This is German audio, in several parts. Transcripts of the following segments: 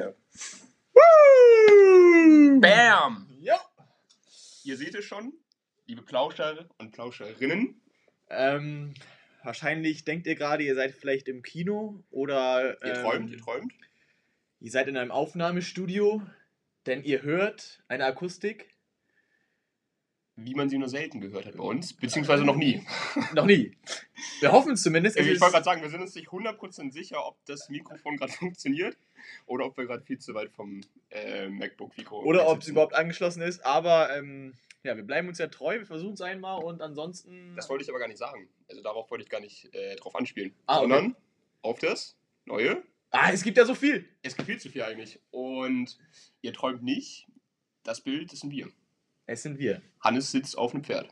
ja. Bam! Jo. Ihr seht es schon, liebe Plauscher und Plauscherinnen. Ähm, wahrscheinlich denkt ihr gerade, ihr seid vielleicht im Kino oder Ihr ähm, träumt, ihr träumt. ihr seid in einem Aufnahmestudio, denn ihr hört eine Akustik. Wie man sie nur selten gehört hat bei uns, beziehungsweise noch nie. Noch nie. Wir hoffen es zumindest. Es Ich ist- wollte gerade sagen, wir sind uns nicht 100% sicher, ob das Mikrofon gerade funktioniert oder ob wir gerade viel zu weit vom äh, MacBook-Mikro oder ob es überhaupt angeschlossen ist, aber ähm, ja, wir bleiben uns ja treu, wir versuchen es einmal und ansonsten. Das wollte ich aber gar nicht sagen. Also darauf wollte ich gar nicht äh, drauf anspielen. Ah, okay. Sondern auf das Neue. ah, es gibt ja so viel. Es gibt viel zu viel eigentlich. Und ihr träumt nicht. Das Bild, das sind wir. Es sind wir. Hannes sitzt auf einem Pferd.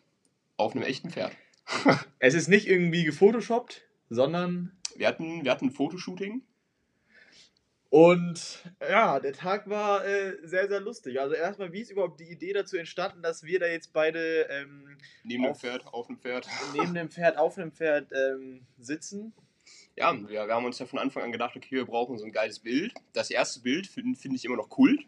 Auf einem echten Pferd. Es ist nicht irgendwie gefotoshoppt, sondern. Wir hatten, wir hatten ein Fotoshooting. Und ja, der Tag war äh, sehr, sehr lustig. Also erstmal, wie ist überhaupt die Idee dazu entstanden, dass wir da jetzt beide ähm, Neben dem Auf- Pferd, auf einem Pferd. neben dem Pferd, auf dem Pferd ähm, sitzen? Ja, wir, wir haben uns ja von Anfang an gedacht, okay, wir brauchen so ein geiles Bild. Das erste Bild finde find ich immer noch Kult.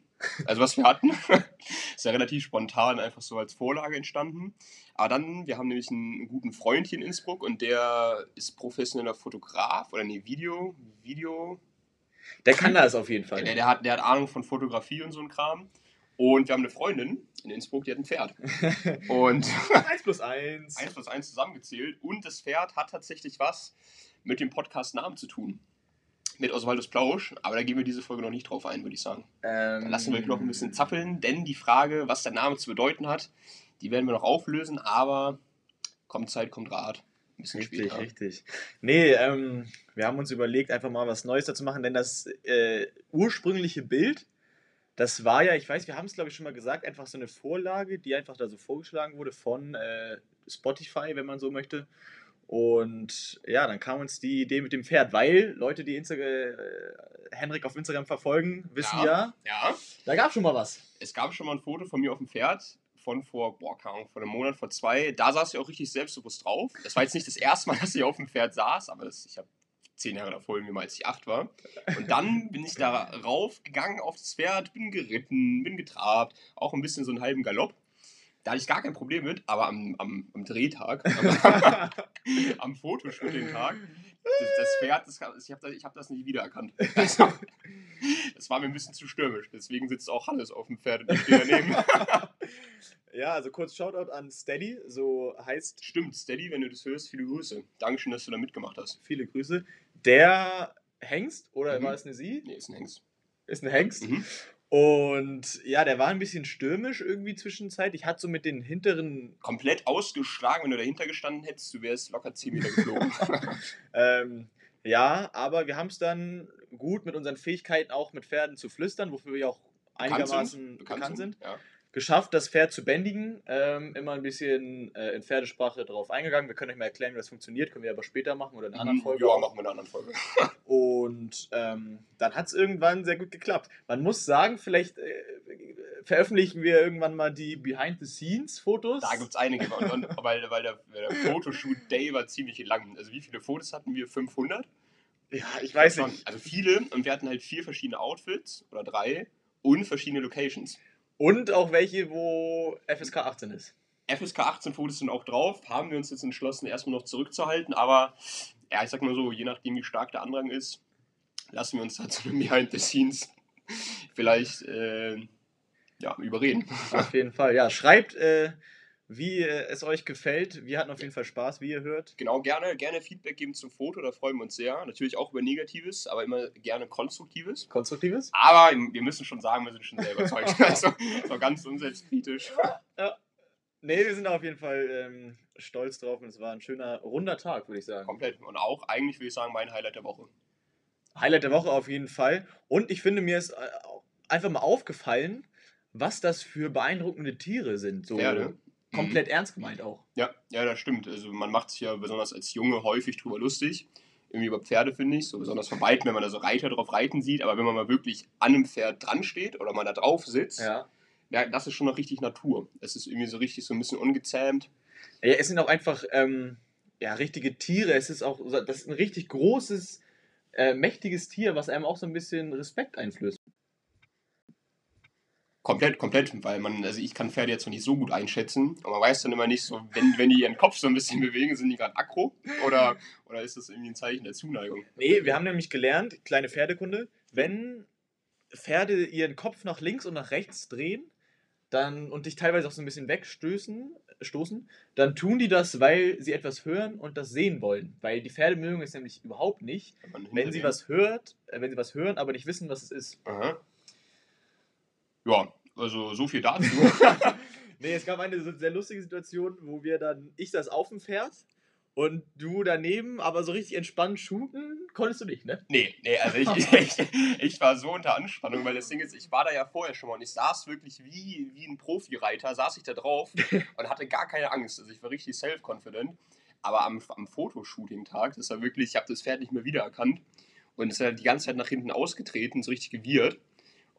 Also was wir hatten. ist ja relativ spontan einfach so als Vorlage entstanden. Aber dann, wir haben nämlich einen guten Freund hier in Innsbruck und der ist professioneller Fotograf oder nee, Video, Video. Der kann das auf jeden Fall. Der, der, hat, der hat Ahnung von Fotografie und so ein Kram. Und wir haben eine Freundin in Innsbruck, die hat ein Pferd. Und 1 plus 1. 1 plus 1 zusammengezählt. Und das Pferd hat tatsächlich was mit dem Podcast-Namen zu tun. Mit Oswaldus Plausch. Aber da gehen wir diese Folge noch nicht drauf ein, würde ich sagen. Ähm, Dann lassen wir euch noch ein bisschen zappeln, denn die Frage, was der Name zu bedeuten hat, die werden wir noch auflösen. Aber kommt Zeit, kommt Rat. Ein bisschen Richtig, später. richtig. Nee, ähm, wir haben uns überlegt, einfach mal was Neues dazu machen, denn das äh, ursprüngliche Bild, das war ja, ich weiß, wir haben es glaube ich schon mal gesagt, einfach so eine Vorlage, die einfach da so vorgeschlagen wurde von äh, Spotify, wenn man so möchte. Und ja, dann kam uns die Idee mit dem Pferd, weil Leute, die Insta äh, Henrik auf Instagram verfolgen, wissen ja, Ja. Ja, da gab schon mal was. es gab schon mal ein Foto von mir auf dem Pferd von vor, boah, keine Ahnung, vor einem Monat, vor zwei. Da saß ich auch richtig selbstbewusst drauf. Das war jetzt nicht das erste Mal, dass ich auf dem Pferd saß, aber das, ich habe zehn Jahre davor irgendwie mal, als ich acht war. Und dann bin ich da raufgegangen auf das Pferd, bin geritten, bin getrabt, auch ein bisschen so einen halben Galopp. Da hatte ich gar kein Problem mit, aber am, am, am Drehtag, am, am Fotoshooting-Tag, das, das Pferd, das, ich habe das, ich hab das nicht wiedererkannt. Also, das war mir ein bisschen zu stürmisch. Deswegen sitzt auch Hannes auf dem Pferd und ich stehe daneben. ja, also kurz Shoutout an Steady, so heißt Stimmt, Steady, wenn du das hörst, viele Grüße. Dankeschön, dass du da mitgemacht hast. viele Grüße. Der Hengst, oder Mhm. war es eine Sie? Nee, ist ein Hengst. Ist ein Hengst. Mhm. Und ja, der war ein bisschen stürmisch irgendwie zwischenzeit. Ich hatte so mit den hinteren, Komplett ausgeschlagen, wenn du dahinter gestanden hättest, du wärst locker 10 Meter geflogen. ähm, ja, aber wir haben es dann gut mit unseren Fähigkeiten auch mit Pferden zu flüstern, wofür wir auch einigermaßen bekannt, sind, Ja. Geschafft, das Pferd zu bändigen. Ähm, immer ein bisschen äh, in Pferdesprache darauf eingegangen. Wir können euch mal erklären, wie das funktioniert, können wir aber später machen oder in einer anderen Folge. Ja, machen wir in einer anderen Folge. Und ähm, dann hat es irgendwann sehr gut geklappt. Man muss sagen, vielleicht äh, veröffentlichen wir irgendwann mal die Behind-the-Scenes-Fotos. Da gibt es einige. Und, und, weil, weil der, der Fotoshoot-Day war ziemlich lang. Also wie viele Fotos hatten wir? 500? ja, ich weiß nicht. Also viele. Und wir hatten halt vier verschiedene Outfits oder drei und verschiedene Locations. Und auch welche, wo FSK 18 ist. FSK 18 Fotos sind auch drauf. Haben wir uns jetzt entschlossen, erstmal noch zurückzuhalten. Aber ja, ich sag mal so, je nachdem, wie stark der Andrang ist, lassen wir uns da zu einem Behind the Scenes vielleicht äh, ja, überreden. Auf jeden Fall. Ja, schreibt, äh, wie äh, es euch gefällt. Wir hatten auf jeden Fall Spaß, wie ihr hört. Genau, gerne, gerne Feedback geben zum Foto, da freuen wir uns sehr. Natürlich auch über Negatives, aber immer gerne Konstruktives. Konstruktives? Aber wir müssen schon sagen, wir sind schon sehr überzeugt. also so ganz unselbstkritisch. Nee, wir sind auf jeden Fall ähm, stolz drauf und es war ein schöner, runder Tag, würde ich sagen. Komplett. Und auch eigentlich würde ich sagen, mein Highlight der Woche. Highlight der Woche auf jeden Fall. Und ich finde, mir ist äh, einfach mal aufgefallen, was das für beeindruckende Tiere sind. So Pferde. Komplett ernst gemeint auch. Ja, ja, das stimmt. Also man macht sich ja besonders als Junge häufig drüber lustig. Irgendwie über Pferde finde ich, so besonders Weiten, wenn man da so Reiter drauf reiten sieht. Aber wenn man mal wirklich an einem Pferd dran steht oder man da drauf sitzt, Ja. ja, das ist schon noch richtig Natur. Es ist irgendwie so richtig so ein bisschen ungezähmt. ja es sind auch einfach ähm, ja, richtige Tiere. Es ist auch, das ist ein richtig großes, äh, mächtiges Tier, was einem auch so ein bisschen Respekt einflößt. Komplett, komplett, weil man, also ich kann Pferde jetzt noch nicht so gut einschätzen, aber man weiß dann immer nicht so, wenn, wenn die ihren Kopf so ein bisschen bewegen, sind die gerade aggro oder, oder ist das irgendwie ein Zeichen der Zuneigung? Nee, wir haben nämlich gelernt, kleine Pferdekunde, wenn Pferde ihren Kopf nach links und nach rechts drehen dann, und dich teilweise auch so ein bisschen wegstößen, stoßen, dann tun die das, weil sie etwas hören und das sehen wollen. Weil die Pferde mögen es nämlich überhaupt nicht, Wenn, sie was hört, äh, wenn sie was hören, aber nicht wissen, was es ist. Aha. Ja, also so viel dazu. Nee, es gab eine sehr lustige Situation, wo wir dann, ich saß auf dem Pferd und du daneben, aber so richtig entspannt shooten konntest du nicht, ne? Nee, nee, also ich, ich, ich war so unter Anspannung, weil das Ding ist, ich war da ja vorher schon mal und ich saß wirklich wie, wie ein Profireiter, saß ich da drauf und hatte gar keine Angst. Also ich war richtig self-confident. Aber am, am Fotoshooting-Tag, das war wirklich, ich habe das Pferd nicht mehr wiedererkannt und es ist halt die ganze Zeit nach hinten ausgetreten, so richtig gewirrt.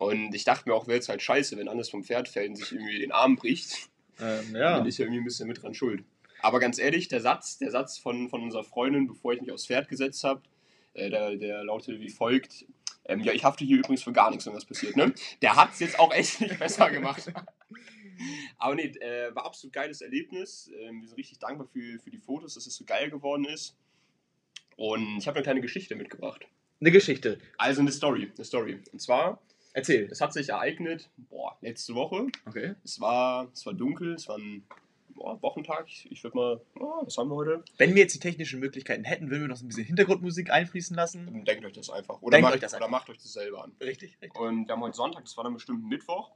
Und ich dachte mir auch, wäre jetzt halt scheiße, wenn alles vom Pferd fällt und sich irgendwie den Arm bricht. Ähm, Bin ich ja irgendwie ein bisschen mit dran schuld. Aber ganz ehrlich, der Satz, der Satz von, von unserer Freundin, bevor ich mich aufs Pferd gesetzt habe, äh, der, der lautete wie folgt. Ähm, ja, ich hafte hier übrigens für gar nichts, wenn was passiert, ne? Der hat es jetzt auch echt nicht besser gemacht. Aber nee, äh, war absolut geiles Erlebnis. Ähm, wir sind richtig dankbar für, für die Fotos, dass es so geil geworden ist. Und ich habe eine kleine Geschichte mitgebracht. Eine Geschichte. Also eine Story, eine Story. Und zwar, Erzähl. es hat sich ereignet, boah, letzte Woche. Okay. Es war, es war dunkel, es war ein boah, Wochentag. Ich, würde mal, oh, was haben wir heute? Wenn wir jetzt die technischen Möglichkeiten hätten, würden wir noch so ein bisschen Hintergrundmusik einfließen lassen. Dann Denkt euch das einfach. Oder, Denkt macht, euch das oder einfach. macht euch das selber an. Richtig, richtig. Und wir haben heute Sonntag, das war dann bestimmt Mittwoch.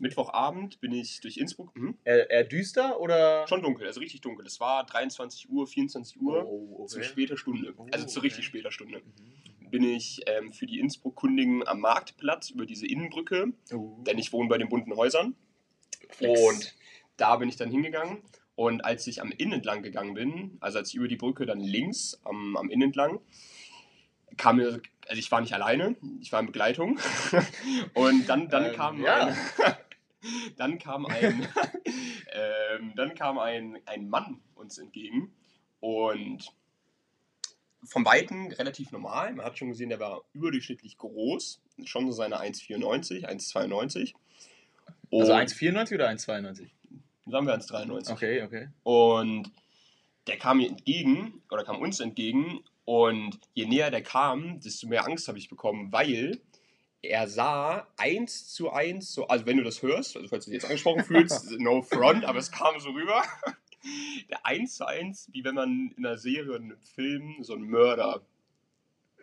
Mittwochabend bin ich durch Innsbruck. Mhm. Eher, eher düster oder? Schon dunkel, also richtig dunkel. Es war 23 Uhr, 24 Uhr. Oh, Zu später Stunde. Oh, Also zu okay. richtig später Stunde. Mhm. Bin ich ähm, für die Innsbruck-Kundigen am Marktplatz über diese Innenbrücke, Oh. denn ich wohne bei den bunten Häusern. Flex. Und da bin ich dann hingegangen. Und als ich am Inn entlang gegangen bin, also als ich über die Brücke dann links am, am Inn entlang, kam mir, also ich war nicht alleine, ich war in Begleitung. Und dann, dann Ähm, kam ja. ein, dann kam ein, ähm, dann kam ein, ein Mann uns entgegen und vom Weiten relativ normal. Man hat schon gesehen, der war überdurchschnittlich groß, schon so seine 1,94, 1,92. Also Und- 1,94 oder 1,92? Sagen wir 1,93. Okay, okay. Und der kam mir entgegen, oder kam uns entgegen. Und je näher der kam, desto mehr Angst habe ich bekommen, weil er sah eins zu eins, so, also wenn du das hörst, also falls du dich jetzt angesprochen fühlst, no front, aber es kam so rüber. Der eins zu eins, wie wenn man in einer Serie, in einem Film so einen Mörder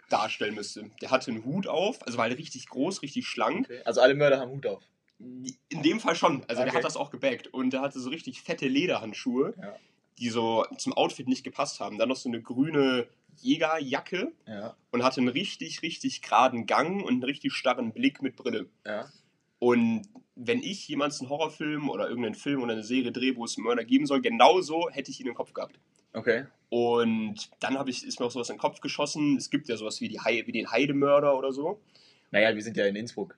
darstellen müsste. Der hatte einen Hut auf, also war halt richtig groß, richtig schlank. okay. Also alle Mörder haben Hut auf. In dem Fall schon. Also der Okay. hat das auch gebackt. Und der hatte so richtig fette Lederhandschuhe, Ja. die so zum Outfit nicht gepasst haben. Dann noch so eine grüne Jägerjacke Ja, und hatte einen richtig, richtig geraden Gang und einen richtig starren Blick mit Brille. ja. Und wenn ich jemals einen Horrorfilm oder irgendeinen Film oder eine Serie drehe, wo es einen Mörder geben soll, genauso hätte ich ihn im Kopf gehabt. Okay. Und dann habe ich, ist mir auch sowas in den Kopf geschossen. Es gibt ja sowas wie, die Hei, wie den Heidemörder oder so. Naja, wir sind ja in Innsbruck.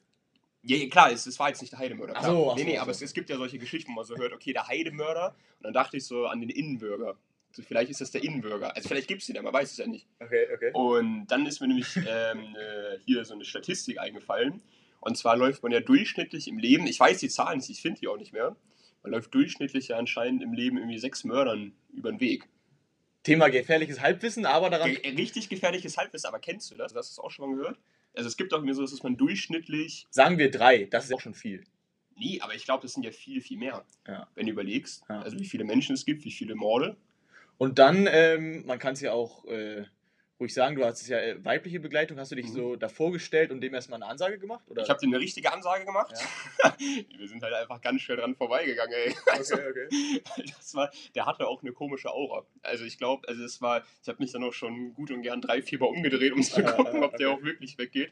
Ja, klar, es, es war jetzt nicht der Heidemörder. Ach so, ach nee, so, nee, ach aber so. es, es gibt ja solche Geschichten, wo man so hört, okay, der Heidemörder. Und dann dachte ich so an den Innenbürger. Vielleicht ist das der Innenbürger. Also vielleicht gibt es den man weiß es ja nicht. Okay, okay. Und dann ist mir nämlich ähm, äh, hier so eine Statistik eingefallen. Und zwar läuft man ja durchschnittlich im Leben, ich weiß die Zahlen nicht, ich finde die auch nicht mehr. Man läuft durchschnittlich ja anscheinend im Leben irgendwie sechs Mördern über den Weg. Thema gefährliches Halbwissen, aber daran. Ge richtig gefährliches Halbwissen, aber kennst du das? Hast du das auch schon mal gehört? Also es gibt auch mir so, dass man durchschnittlich Sagen wir drei, das ist auch schon viel. Nee, aber ich glaube, das sind ja viel, viel mehr. Ja. Wenn du überlegst, Ja. also wie viele Menschen es gibt, wie viele Morde. Und dann, ähm, man kann es ja auch äh, ruhig sagen, du hast ja äh, weibliche Begleitung, hast du dich Mhm. so davor gestellt und dem erstmal eine Ansage gemacht? Oder? Ich habe dir eine richtige Ansage gemacht. Wir sind halt einfach ganz schnell dran vorbeigegangen, ey. Also, Okay, okay. das war, der hatte auch eine komische Aura. Also ich glaube, also es war, ich habe mich dann auch schon gut und gern drei, vier Mal umgedreht, um zu gucken, ob der okay. auch wirklich weggeht.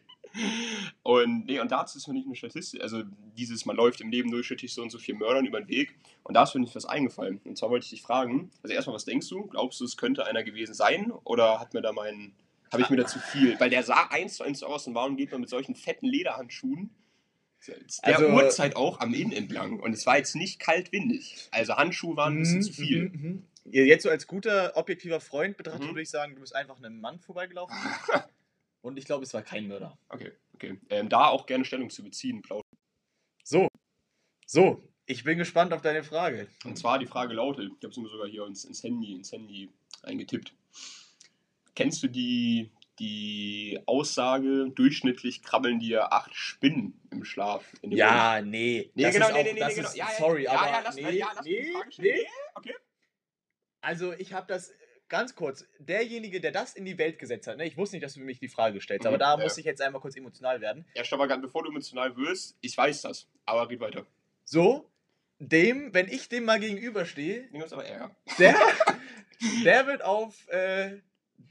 Und nee, und dazu ist mir nicht eine Statistik, also dieses, man läuft im Leben durchschnittlich so und so vier Mördern über den Weg. Und da ist mir nicht was eingefallen. Und zwar wollte ich dich fragen, also erstmal, was denkst du? Glaubst du, es könnte einer gewesen sein? Oder hat mir da mein, habe ich mir da zu viel? Weil der sah eins zu eins so aus und warum geht man mit solchen fetten Lederhandschuhen? Der Also- Uhrzeit auch am Inn entlang. Und es war jetzt nicht kaltwindig. Also Handschuhe waren ein bisschen Mhm, zu viel. mhm, mhm. Jetzt so als guter, objektiver Freund betrachtet würde ich sagen, du bist einfach einem Mann vorbeigelaufen. und ich glaube, es war kein Mörder. Okay, okay. Ähm, da auch gerne Stellung zu beziehen. Blau. So, So, ich bin gespannt auf deine Frage. Und zwar die Frage lautet, ich habe es mir sogar hier ins, ins Handy, ins Handy eingetippt. Kennst du die, die Aussage, durchschnittlich krabbeln dir acht Spinnen im Schlaf? Ja, nee. Nee, das genau, ist nee, auch, nee, nee, das genau. ist, Ja, ja, sorry, ja, aber ja, lass, nee, ja, lass nee, nee. Nee, okay. Also ich habe das ganz kurz. Derjenige, der das in die Welt gesetzt hat, ne, ich wusste nicht, dass du mich die Frage stellst, Mhm, aber da ja. muss ich jetzt einmal kurz emotional werden. Ja, stopp mal ganz, bevor du emotional wirst, ich weiß das, aber red weiter. So, dem, wenn ich dem mal gegenüberstehe, der, der wird auf, äh,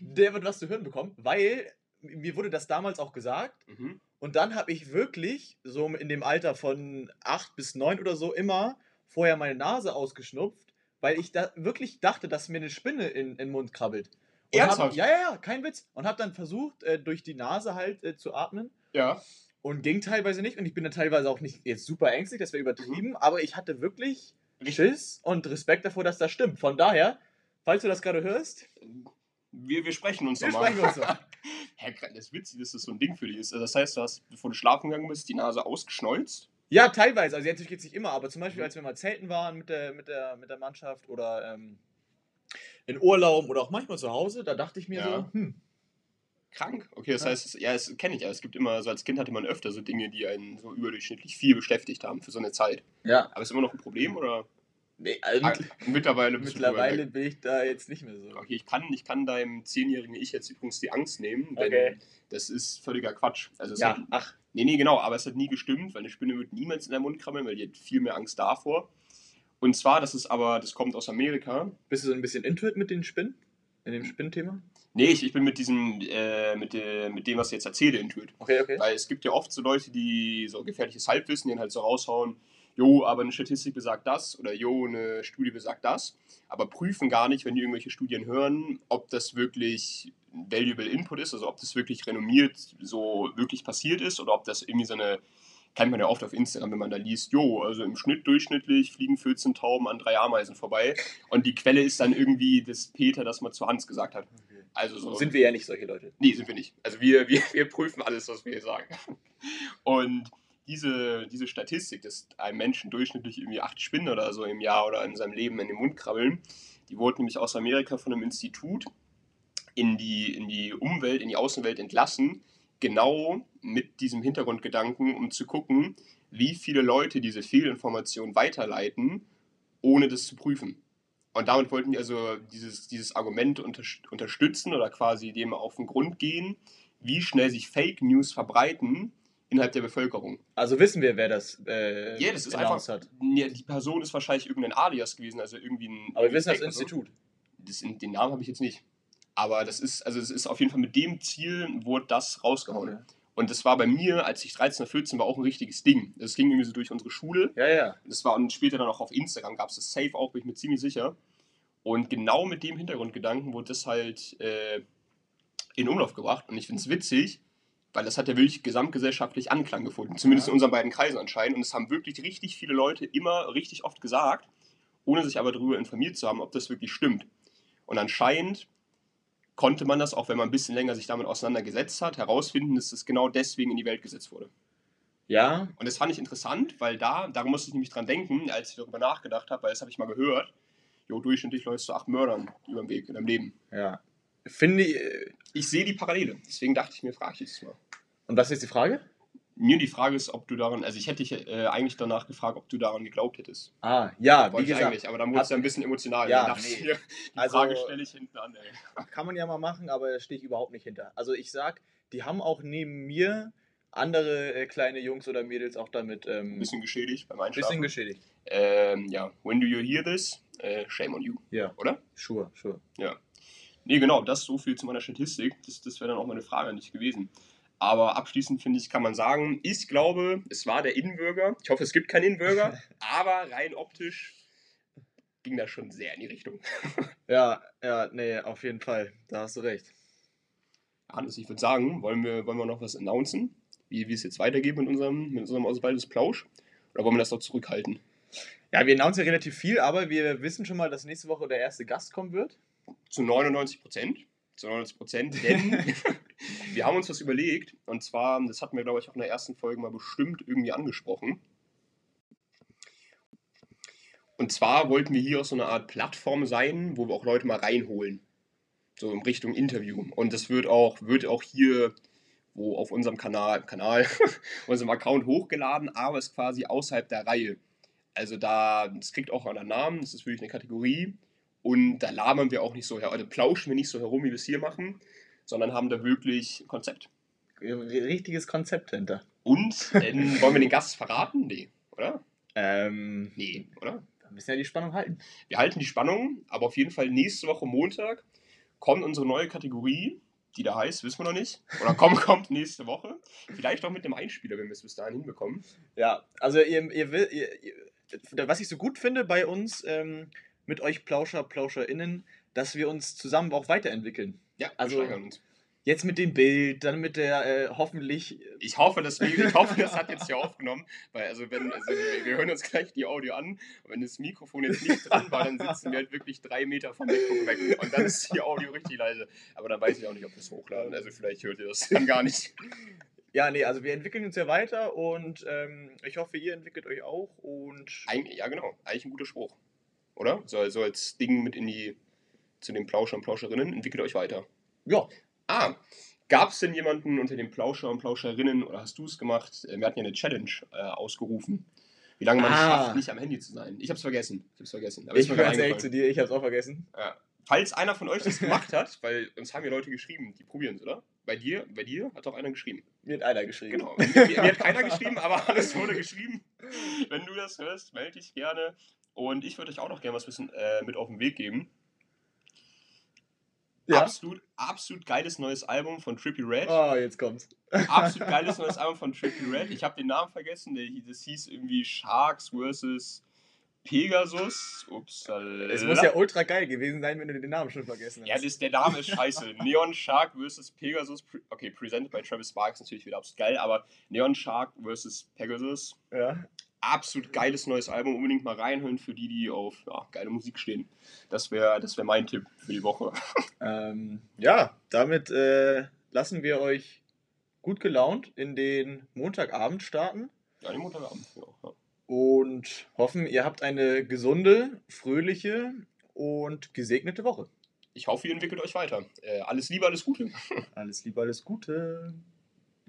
der wird was zu hören bekommen, weil mir wurde das damals auch gesagt Mhm. und dann habe ich wirklich so in dem Alter von 8 bis 9 oder so immer vorher meine Nase ausgeschnupft, weil ich da wirklich dachte, dass mir eine Spinne in, in den Mund krabbelt. Und hab, Ernsthaft? ja, ja, ja, kein Witz. Und habe dann versucht, äh, durch die Nase halt äh, zu atmen. Ja. Und ging teilweise nicht. Und ich bin dann teilweise auch nicht jetzt super ängstlich, das wäre übertrieben. Aber ich hatte wirklich. Schiss und Respekt davor, dass das stimmt. Von daher, falls du das gerade hörst, Wir, wir sprechen uns wir nochmal. sprechen uns. Hä, das ist witzig, dass das so ein Ding für dich ist. Also Das heißt, du hast, bevor du schlafen gegangen bist, die Nase ausgeschnolzt. Ja, teilweise. Also jetzt geht es nicht immer, aber zum Beispiel, Mhm. als wir mal zelten waren mit der, mit der, mit der Mannschaft oder ähm, in Urlaub oder auch manchmal zu Hause, da dachte ich mir Ja. so, hm, Krank. Okay, das Ja. heißt, ja, das kenne ich ja. Es gibt immer, so als Kind hatte man öfter so Dinge, die einen so überdurchschnittlich viel beschäftigt haben für so eine Zeit. ja. Aber ist immer noch ein Problem oder? Nee, also mittl- mittlerweile mittlerweile bin ich da jetzt nicht mehr so. Okay, ich kann, ich kann deinem zehnjährigen Ich jetzt übrigens die Angst nehmen, denn Okay. das ist völliger Quatsch. Also Ja, hat, ach, nee, nee, genau, aber es hat nie gestimmt, weil eine Spinne wird niemals in den Mund krabbeln, weil die hat viel mehr Angst davor. Und zwar, das ist aber, das kommt aus Amerika. bist du so ein bisschen intuit mit den Spinnen? In dem Spinnenthema? Nee, ich, ich bin mit diesem, äh, mit, äh, mit dem, was ich jetzt erzähle, intuit. Okay, okay. Weil es gibt ja oft so Leute, die so gefährliches Halbwissen, die dann halt so raushauen, jo, aber eine Statistik besagt das oder jo, eine Studie besagt das, aber prüfen gar nicht, wenn die irgendwelche Studien hören, ob das wirklich valuable Input ist, also ob das wirklich renommiert so wirklich passiert ist oder ob das irgendwie so eine, kennt man ja oft auf Instagram, wenn man da liest, jo, also im Schnitt durchschnittlich fliegen 14 Tauben an drei Ameisen vorbei und die Quelle ist dann irgendwie das Peter, das mal zu Hans gesagt hat. Also so. Sind wir ja nicht solche Leute. Nee, sind wir nicht. Also wir, wir, wir prüfen alles, was wir hier sagen. Und diese, diese Statistik, dass einem Menschen durchschnittlich irgendwie acht Spinnen oder so im Jahr oder in seinem Leben in den Mund krabbeln, die wurde nämlich aus Amerika von einem Institut in die, in die Umwelt, in die Außenwelt entlassen, genau mit diesem Hintergrundgedanken, um zu gucken, wie viele Leute diese Fehlinformation weiterleiten, ohne das zu prüfen. Und damit wollten die also dieses, dieses Argument unter, unterstützen oder quasi dem auf den Grund gehen, wie schnell sich Fake News verbreiten innerhalb der Bevölkerung. Also wissen wir, wer das, äh, Ja, das ist einfach. hat. Ja, die Person ist wahrscheinlich irgendein Alias gewesen, also irgendwie ein. Aber wir wissen das. Institut. Das, den Namen habe ich jetzt nicht. Aber das ist, also es ist auf jeden Fall mit dem Ziel, wurde das rausgehauen. Und das war bei mir, als ich 13 oder 14 war, auch ein richtiges Ding. Das ging irgendwie so durch unsere Schule. Ja, ja. Das war und später dann auch auf Instagram gab es das Safe auch, bin ich mir ziemlich sicher. Und genau mit dem Hintergrundgedanken wurde das halt äh, in Umlauf gebracht. Und ich finde es witzig, weil das hat ja wirklich gesamtgesellschaftlich Anklang gefunden. Zumindest in unseren beiden Kreisen anscheinend. Und es haben wirklich richtig viele Leute immer richtig oft gesagt, ohne sich aber darüber informiert zu haben, ob das wirklich stimmt. Und anscheinend konnte man das, auch wenn man ein bisschen länger sich damit auseinandergesetzt hat, herausfinden, dass es genau deswegen in die Welt gesetzt wurde. Ja, Und das fand ich interessant, weil da, da musste ich nämlich dran denken, als ich darüber nachgedacht habe, weil das habe ich mal gehört. Jo, durchschnittlich läufst du acht Mördern über den Weg in deinem Leben. ja. Finde ich. äh, Ich sehe die Parallele. Deswegen dachte ich mir, frage ich jetzt mal. Und was ist jetzt die Frage? Mir die Frage ist, ob du daran, also ich hätte dich äh, eigentlich danach gefragt, ob du daran geglaubt hättest. Ah, ja, wie Wollte ich gesagt, eigentlich, aber dann wurde es ja ein bisschen emotional. Ja, dann nee. mir, die Also- Frage stelle ich hinten an, ey. kann man ja mal machen, aber da stehe ich überhaupt nicht hinter. Also ich sag, die haben auch neben mir andere äh, kleine Jungs oder Mädels auch damit ähm, Ein bisschen geschädigt beim bisschen Einschlafen. geschädigt. ähm, ja, when do you hear this? Äh, shame on you, Ja, oder? sure, sure. Nee, genau, das so viel zu meiner Statistik. Das, das wäre dann auch meine Frage an dich gewesen. Aber abschließend finde ich, kann man sagen, ich glaube, es war der Innenbürger. Ich hoffe, es gibt keinen Innenbürger, aber rein optisch ging das schon sehr in die Richtung. Ja, ja, nee, auf jeden Fall. Da hast du recht. Hannes, ich würde sagen, wollen wir, wollen wir noch was announcen, wie, wie es jetzt weitergeht mit unserem, mit unserem Auswaldes Plausch? Oder wollen wir das noch zurückhalten? Ja, wir announcen ja relativ viel, aber wir wissen schon mal, dass nächste Woche der erste Gast kommen wird. Zu 99 Prozent. Zu 99 Prozent, denn wir haben uns was überlegt. Und zwar, das hatten wir, glaube ich, auch in der ersten Folge mal bestimmt irgendwie angesprochen. Und zwar wollten wir hier auch so eine Art Plattform sein, wo wir auch Leute mal reinholen. So in Richtung Interview. Und das wird auch, wird auch hier, wo auf unserem Kanal, Kanal, unserem Account hochgeladen, aber ist quasi außerhalb der Reihe. Also da, das kriegt auch einen Namen, das ist wirklich eine Kategorie. Und da labern wir auch nicht so her, also plauschen wir nicht so herum, wie wir es hier machen, sondern haben da wirklich ein Konzept. Richtiges Konzept hinter. Und ähm, wollen wir den Gast verraten? Nee, oder? Ähm, Nee, oder? wir müssen ja die Spannung halten. Wir halten die Spannung, aber auf jeden Fall nächste Woche Montag kommt unsere neue Kategorie, die da heißt, wissen wir noch nicht. Oder kommt, kommt nächste Woche. Vielleicht auch mit dem Einspieler, wenn wir es bis dahin hinbekommen. Ja, also ihr, ihr, will- ihr, ihr was ich so gut finde bei uns ähm, mit euch Plauscher, PlauscherInnen, dass wir uns zusammen auch weiterentwickeln. Ja, wir Also- steigern uns. Jetzt mit dem Bild, dann mit der äh, hoffentlich. Ich hoffe, das, ich hoffe, das hat jetzt hier aufgenommen, weil also wenn, also wir, hören uns gleich die Audio an und wenn das Mikrofon jetzt nicht dran war, dann sitzen wir halt wirklich drei Meter vom MacBook weg und dann ist die Audio richtig leise. Aber dann weiß ich auch nicht, ob wir es hochladen, also vielleicht hört ihr das dann gar nicht. Ja, nee, also wir entwickeln uns ja weiter und ähm, ich hoffe, ihr entwickelt euch auch und. Eigentlich, ja genau, eigentlich ein guter Spruch, oder? So, so als Ding mit in die, zu den Plauscher und Plauscherinnen, entwickelt euch weiter. Ja, Ah, gab es denn jemanden unter den Plauscher und Plauscherinnen oder hast du es gemacht? Äh, Wir hatten ja eine Challenge äh, ausgerufen. Wie lange man es Ah. schafft, nicht am Handy zu sein. Ich hab's vergessen. Ich hab's vergessen. Aber ich bin ganz ehrlich zu dir, ich hab's auch vergessen. Ja. Falls einer von euch das gemacht hat, weil uns haben ja Leute geschrieben, die probieren es, oder? Bei dir, bei dir hat auch einer geschrieben. Mir hat einer geschrieben. Genau. Mir, mir hat keiner geschrieben, aber alles wurde geschrieben. Wenn du das hörst, melde dich gerne. Und ich würde euch auch noch gerne was bisschen, äh, mit auf den Weg geben. Ja. Absolut, absolut geiles neues Album von Trippy Red. Oh, jetzt kommt's. Absolut geiles neues Album von Trippy Red. Ich habe den Namen vergessen. Der, das hieß irgendwie Sharks vs. Pegasus. Ups. Es muss ja ultra geil gewesen sein, wenn du den Namen schon vergessen hast. Ja, das, der Name ist scheiße. Neon Shark vs. Pegasus. Okay, presented by Travis Sparks, natürlich wieder absolut geil, aber Neon Shark vs. Pegasus. ja. Absolut geiles neues Album. Unbedingt mal reinhören für die, die auf ja, geile Musik stehen. Das wäre das wär mein Tipp für die Woche. Ähm, ja, damit äh, lassen wir euch gut gelaunt in den Montagabend starten Ja, den Montagabend. Ja, ja. und hoffen, ihr habt eine gesunde, fröhliche und gesegnete Woche. Ich hoffe, ihr entwickelt euch weiter. Äh, alles Liebe, alles Gute. Alles Liebe, alles Gute.